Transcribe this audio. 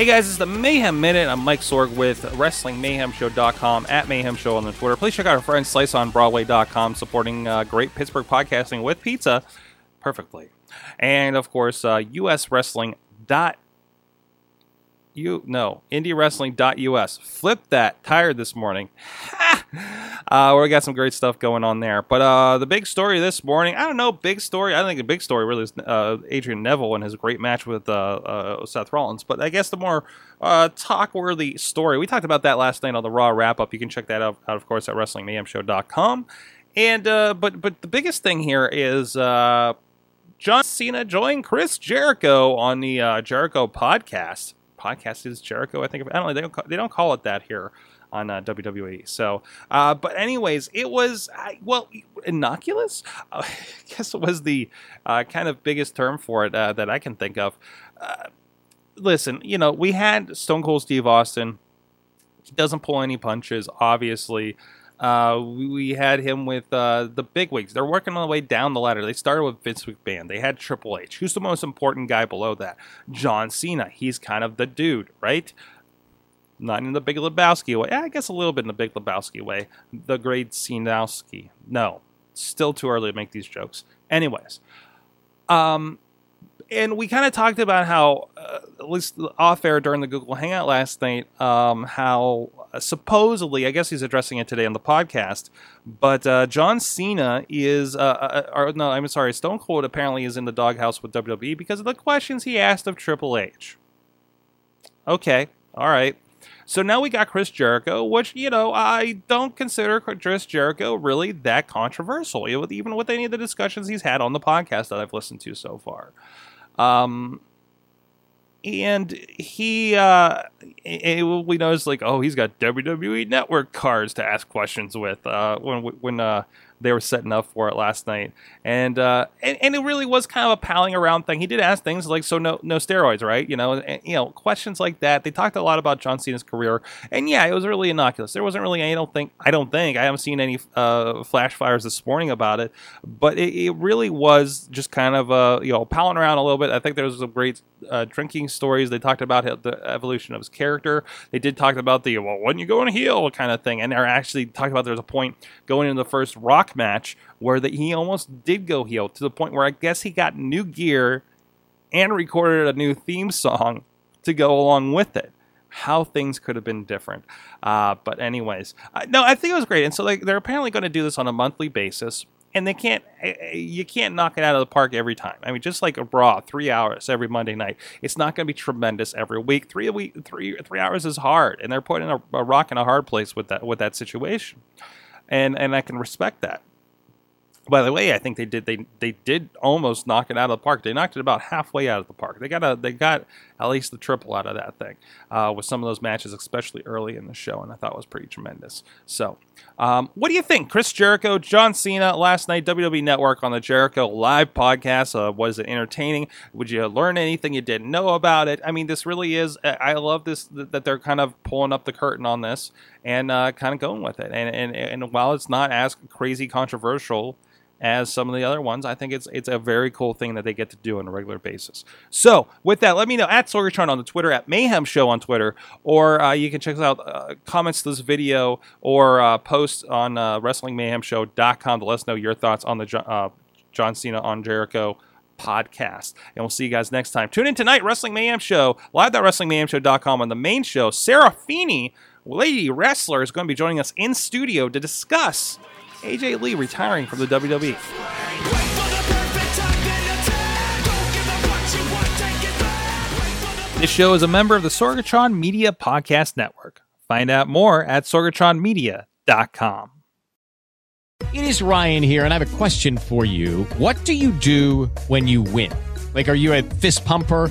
Hey guys, it's the Mayhem Minute. I'm Mike Sorg with WrestlingMayhemShow.com at Mayhem Show on the Twitter. Please check out our friends SliceOnBroadway.com supporting uh, great Pittsburgh podcasting with pizza perfectly. And of course, uh, US You no indiewrestling.us flip that tired this morning. Uh, we got some great stuff going on there. But uh, the big story this morning i don't know big story i think the big story really is uh, adrian neville and his great match with uh, uh, seth rollins. But i guess the more uh, talk worthy story we talked about that last night on the raw wrap up you can check that out, out of course at wrestlingmayhemshow.com and but but the biggest thing here is john cena joined chris jericho on the uh, jericho podcast podcast is Jericho. I think I don't know. They don't call, they don't call it that here on uh, WWE. So, uh, but anyways, it was well innocuous. Uh, I guess it was the uh, kind of biggest term for it uh, that I can think of. Listen, you know, we had Stone Cold Steve Austin. He doesn't pull any punches, obviously. Uh, we had him with uh, the bigwigs. They're working on the way down the ladder. They started with Vince McMahon. They had Triple H. Who's the most important guy below that? John Cena. He's kind of the dude, right? Not in the Big Lebowski way. Yeah, I guess a little bit in the Big Lebowski way. The great Cenowski. No, still too early to make these jokes. Anyways, um, and we kind of talked about how, uh, at least off air during the Google Hangout last night, um, how supposedly, I guess he's addressing it today on the podcast, but uh, John Cena is, uh, uh, uh, or no, I'm sorry, Stone Cold apparently is in the doghouse with WWE because of the questions he asked of Triple H. Okay, all right. So now we got Chris Jericho, which, you know, I don't consider Chris Jericho really that controversial, even with any of the discussions he's had on the podcast that I've listened to so far. Um, and he, uh, we noticed like, oh, he's got WWE Network cards to ask questions with. Uh, when when uh, they were setting up for it last night, and uh, and, and it really was kind of a palling around thing. He did ask things like, "So no no steroids, right?" You know, and, you know questions like that. They talked a lot about John Cena's career, and yeah, it was really innocuous. There wasn't really, I don't think, I don't think, I haven't seen any uh, flash fires this morning about it, but it, it really was just kind of uh, you know palling around a little bit. I think there was some great uh, drinking stories. They talked about the evolution of his character. They did talk about the well, when you go in a heel kind of thing, and they're actually talking about there's a point going into the first Rock match where that he almost did go heel to the point where I guess he got new gear and recorded a new theme song to go along with it. How things could have been different, uh, but anyways, uh, no, I think it was great. And so like they're apparently going to do this on a monthly basis, and they can't eh, eh, you can't knock it out of the park every time. I mean, just like a Raw, three hours every Monday night. It's not going to be tremendous every week. Three a week, three three hours is hard, and they're putting a, a rock in a hard place with that with that situation, and and I can respect that. By the way, I think they did they they did almost knock it out of the park. They knocked it about halfway out of the park. They got a they got at least the triple out of that thing uh, with some of those matches, especially early in the show, and I thought was pretty tremendous. So, um, what do you think, Chris Jericho, John Cena last night, WWE Network on the Jericho Live podcast? Uh, was it entertaining? Would you learn anything you didn't know about it? I mean, this really is. I love this that they're kind of pulling up the curtain on this and uh, kind of going with it. And and and while it's not as crazy controversial as some of the other ones. I think it's it's a very cool thing that they get to do on a regular basis. So with that, let me know at Sorgatron on the Twitter, at Mayhem Show on Twitter, or uh, you can check out uh, comments to this video or uh, post on uh, WrestlingMayhemShow.com to let us know your thoughts on the uh, John Cena on Jericho podcast. And we'll see you guys next time. Tune in tonight, Wrestling Mayhem Show, live at WrestlingMayhemShow.com on the main show. Sarah Feeney, Lady Wrestler, is going to be joining us in studio to discuss AJ Lee retiring from the WWE. This show is a member of the Sorgatron Media Podcast Network. Find out more at sorgatronmedia.com. It is Ryan here, and I have a question for you. What do you do when you win? Like, are you a fist pumper,